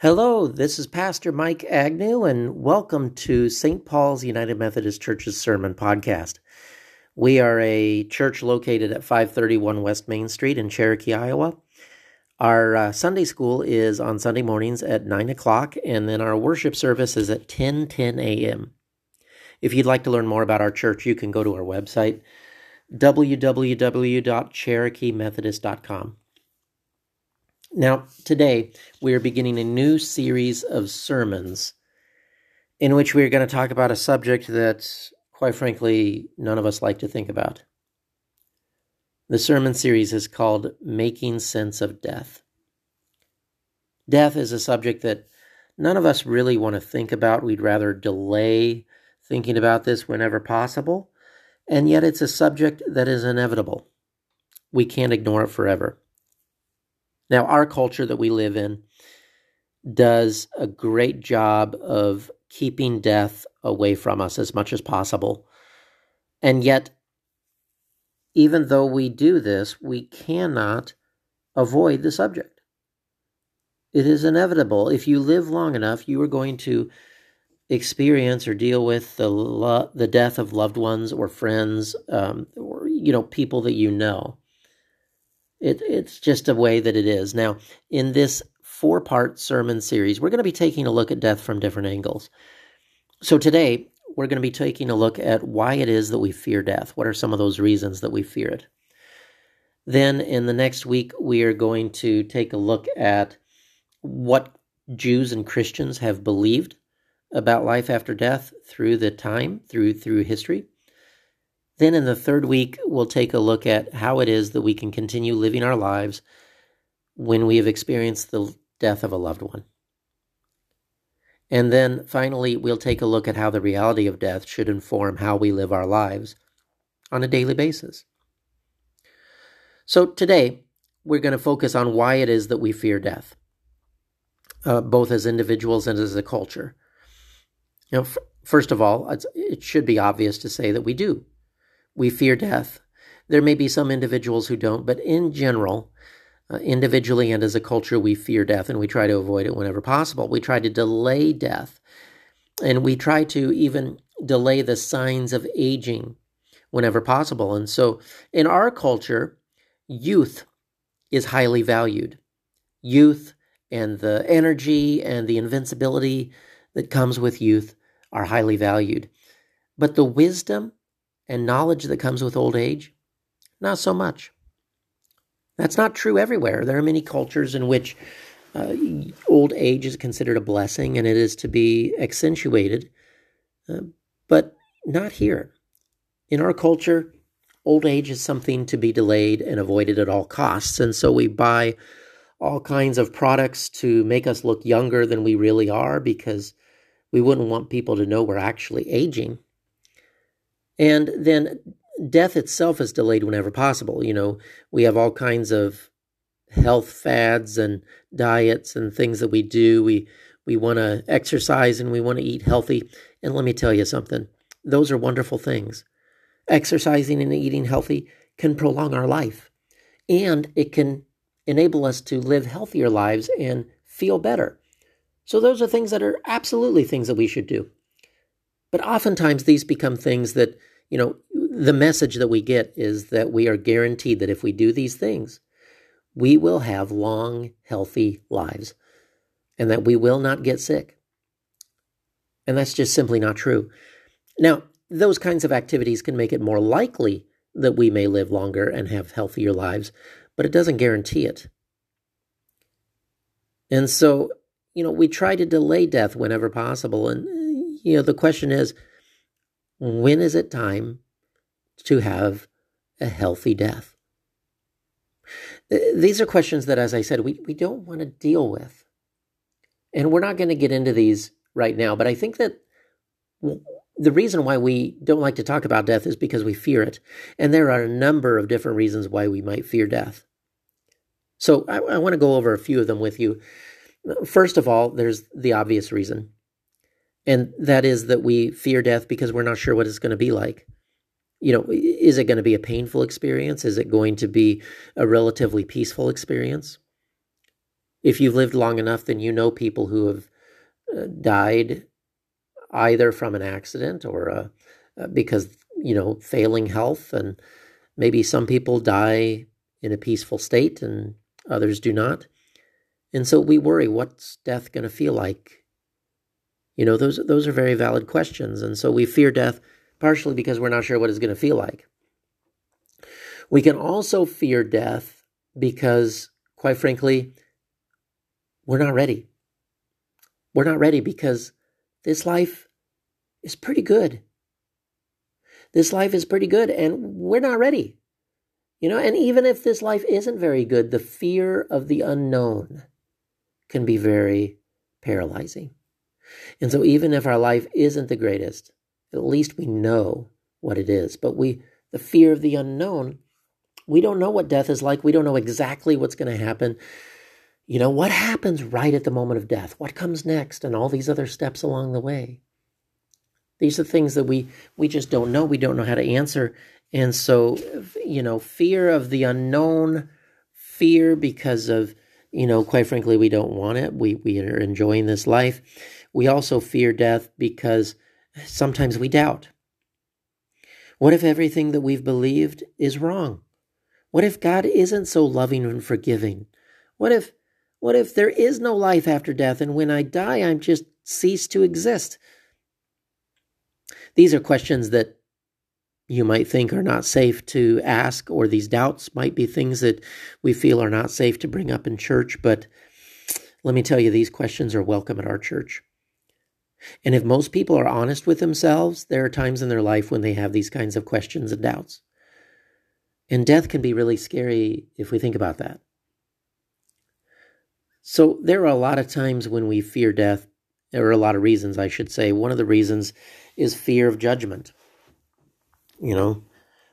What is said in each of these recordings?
Hello, this is Pastor Mike Agnew, and welcome to St. Paul's United Methodist Church's Sermon Podcast. We are a church located at 531 West Main Street in Cherokee, Iowa. Our uh, Sunday school is on Sunday mornings at 9 o'clock, and then our worship service is at 10 10 a.m. If you'd like to learn more about our church, you can go to our website, www.cherokeemethodist.com. Now, today we are beginning a new series of sermons in which we are going to talk about a subject that, quite frankly, none of us like to think about. The sermon series is called Making Sense of Death. Death is a subject that none of us really want to think about. We'd rather delay thinking about this whenever possible, and yet it's a subject that is inevitable. We can't ignore it forever. Now, our culture that we live in does a great job of keeping death away from us as much as possible. And yet, even though we do this, we cannot avoid the subject. It is inevitable. If you live long enough, you are going to experience or deal with the lo- the death of loved ones or friends, um, or you know people that you know. It, it's just a way that it is. Now, in this four part sermon series, we're going to be taking a look at death from different angles. So today, we're going to be taking a look at why it is that we fear death. What are some of those reasons that we fear it? Then, in the next week, we are going to take a look at what Jews and Christians have believed about life after death through the time, through through history. Then in the third week, we'll take a look at how it is that we can continue living our lives when we have experienced the death of a loved one. And then finally, we'll take a look at how the reality of death should inform how we live our lives on a daily basis. So today, we're going to focus on why it is that we fear death, uh, both as individuals and as a culture. You know, f- first of all, it should be obvious to say that we do we fear death. There may be some individuals who don't, but in general, uh, individually and as a culture, we fear death and we try to avoid it whenever possible. We try to delay death and we try to even delay the signs of aging whenever possible. And so in our culture, youth is highly valued. Youth and the energy and the invincibility that comes with youth are highly valued. But the wisdom and knowledge that comes with old age? Not so much. That's not true everywhere. There are many cultures in which uh, old age is considered a blessing and it is to be accentuated, uh, but not here. In our culture, old age is something to be delayed and avoided at all costs. And so we buy all kinds of products to make us look younger than we really are because we wouldn't want people to know we're actually aging. And then death itself is delayed whenever possible. You know, we have all kinds of health fads and diets and things that we do. We we want to exercise and we want to eat healthy. And let me tell you something. Those are wonderful things. Exercising and eating healthy can prolong our life. And it can enable us to live healthier lives and feel better. So those are things that are absolutely things that we should do. But oftentimes these become things that, you know, the message that we get is that we are guaranteed that if we do these things, we will have long, healthy lives and that we will not get sick. And that's just simply not true. Now, those kinds of activities can make it more likely that we may live longer and have healthier lives, but it doesn't guarantee it. And so, you know, we try to delay death whenever possible. And you know, the question is when is it time to have a healthy death? These are questions that, as I said, we, we don't want to deal with. And we're not going to get into these right now, but I think that the reason why we don't like to talk about death is because we fear it. And there are a number of different reasons why we might fear death. So I, I want to go over a few of them with you. First of all, there's the obvious reason and that is that we fear death because we're not sure what it's going to be like. You know, is it going to be a painful experience? Is it going to be a relatively peaceful experience? If you've lived long enough, then you know people who have uh, died either from an accident or uh, uh, because, you know, failing health. And maybe some people die in a peaceful state and others do not. And so we worry what's death going to feel like? You know, those, those are very valid questions. And so we fear death partially because we're not sure what it's going to feel like. We can also fear death because, quite frankly, we're not ready. We're not ready because this life is pretty good. This life is pretty good, and we're not ready. You know, and even if this life isn't very good, the fear of the unknown can be very paralyzing. And so, even if our life isn't the greatest, at least we know what it is. But we, the fear of the unknown, we don't know what death is like. We don't know exactly what's going to happen. You know, what happens right at the moment of death? What comes next? And all these other steps along the way. These are things that we we just don't know. We don't know how to answer. And so, you know, fear of the unknown, fear because of, you know, quite frankly, we don't want it. We we are enjoying this life. We also fear death because sometimes we doubt. What if everything that we've believed is wrong? What if God isn't so loving and forgiving? What if what if there is no life after death and when I die I'm just cease to exist? These are questions that you might think are not safe to ask, or these doubts might be things that we feel are not safe to bring up in church. But let me tell you, these questions are welcome at our church. And if most people are honest with themselves, there are times in their life when they have these kinds of questions and doubts. And death can be really scary if we think about that. So there are a lot of times when we fear death. There are a lot of reasons, I should say. One of the reasons is fear of judgment. You know,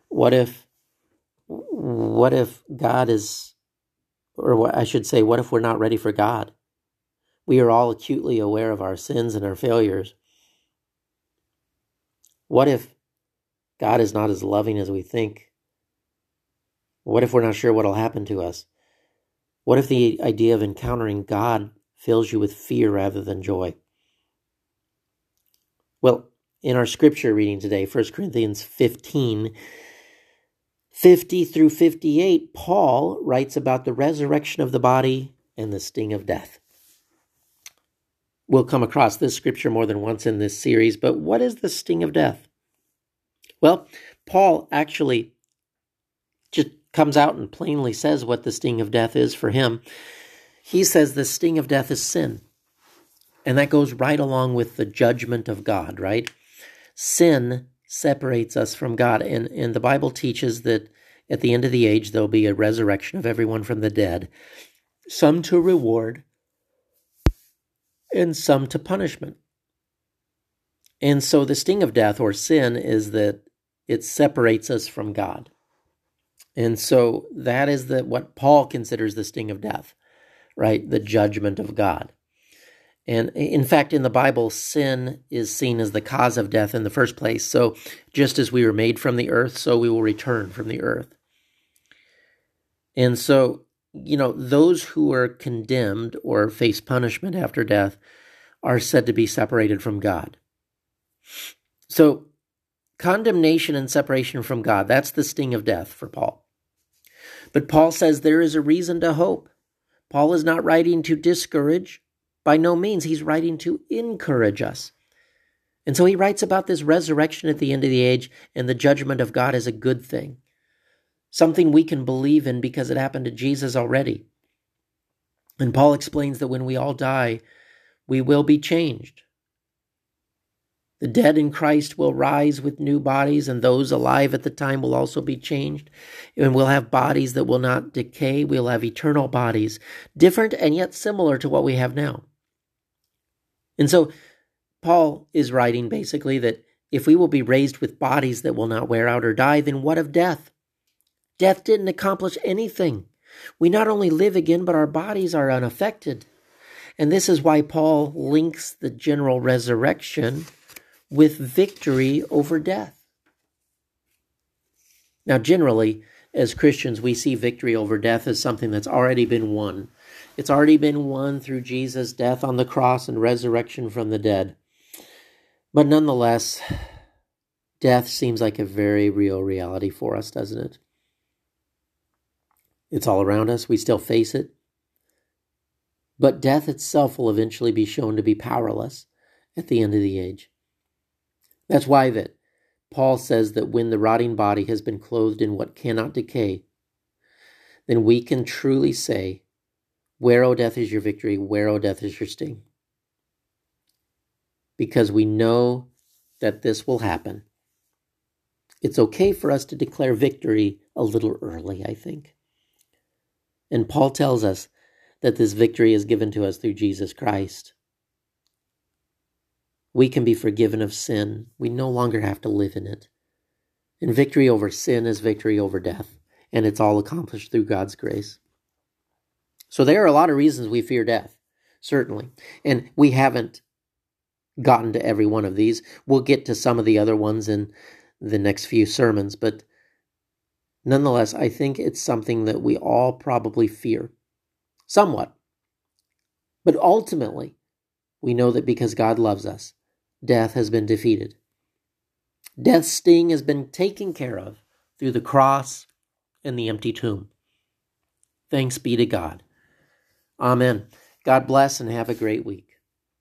what if, what if God is, or what I should say, what if we're not ready for God? We are all acutely aware of our sins and our failures. What if God is not as loving as we think? What if we're not sure what will happen to us? What if the idea of encountering God fills you with fear rather than joy? Well, in our scripture reading today, 1 Corinthians 15, 50 through 58, Paul writes about the resurrection of the body and the sting of death. We'll come across this scripture more than once in this series, but what is the sting of death? Well, Paul actually just comes out and plainly says what the sting of death is for him. He says the sting of death is sin. And that goes right along with the judgment of God, right? Sin separates us from God. And, and the Bible teaches that at the end of the age, there'll be a resurrection of everyone from the dead, some to reward, and some to punishment. And so the sting of death or sin is that it separates us from God. And so that is the what Paul considers the sting of death, right? The judgment of God. And in fact, in the Bible, sin is seen as the cause of death in the first place. So just as we were made from the earth, so we will return from the earth. And so you know, those who are condemned or face punishment after death are said to be separated from God. So, condemnation and separation from God, that's the sting of death for Paul. But Paul says there is a reason to hope. Paul is not writing to discourage. By no means, he's writing to encourage us. And so he writes about this resurrection at the end of the age and the judgment of God as a good thing something we can believe in because it happened to Jesus already. And Paul explains that when we all die, we will be changed. The dead in Christ will rise with new bodies, and those alive at the time will also be changed. And we'll have bodies that will not decay. We'll have eternal bodies, different and yet similar to what we have now. And so, Paul is writing basically that if we will be raised with bodies that will not wear out or die, then what of death? Death didn't accomplish anything. We not only live again, but our bodies are unaffected. And this is why Paul links the general resurrection with victory over death. Now, generally, as Christians, we see victory over death as something that's already been won. It's already been won through Jesus' death on the cross and resurrection from the dead. But nonetheless, death seems like a very real reality for us, doesn't it? It's all around us. We still face it. But death itself will eventually be shown to be powerless at the end of the age. That's why that Paul says that when the rotting body has been clothed in what cannot decay, then we can truly say, Where, O death, is your victory? Where, O death, is your sting? Because we know that this will happen. It's okay for us to declare victory a little early, I think. And Paul tells us that this victory is given to us through Jesus Christ. We can be forgiven of sin. We no longer have to live in it. And victory over sin is victory over death and it's all accomplished through God's grace. So there are a lot of reasons we fear death, certainly. And we haven't gotten to every one of these. We'll get to some of the other ones in the next few sermons, but nonetheless, I think it's something that we all probably fear somewhat. But ultimately, we know that because God loves us, death has been defeated. Death's sting has been taken care of through the cross and the empty tomb. Thanks be to God. Amen. God bless and have a great week.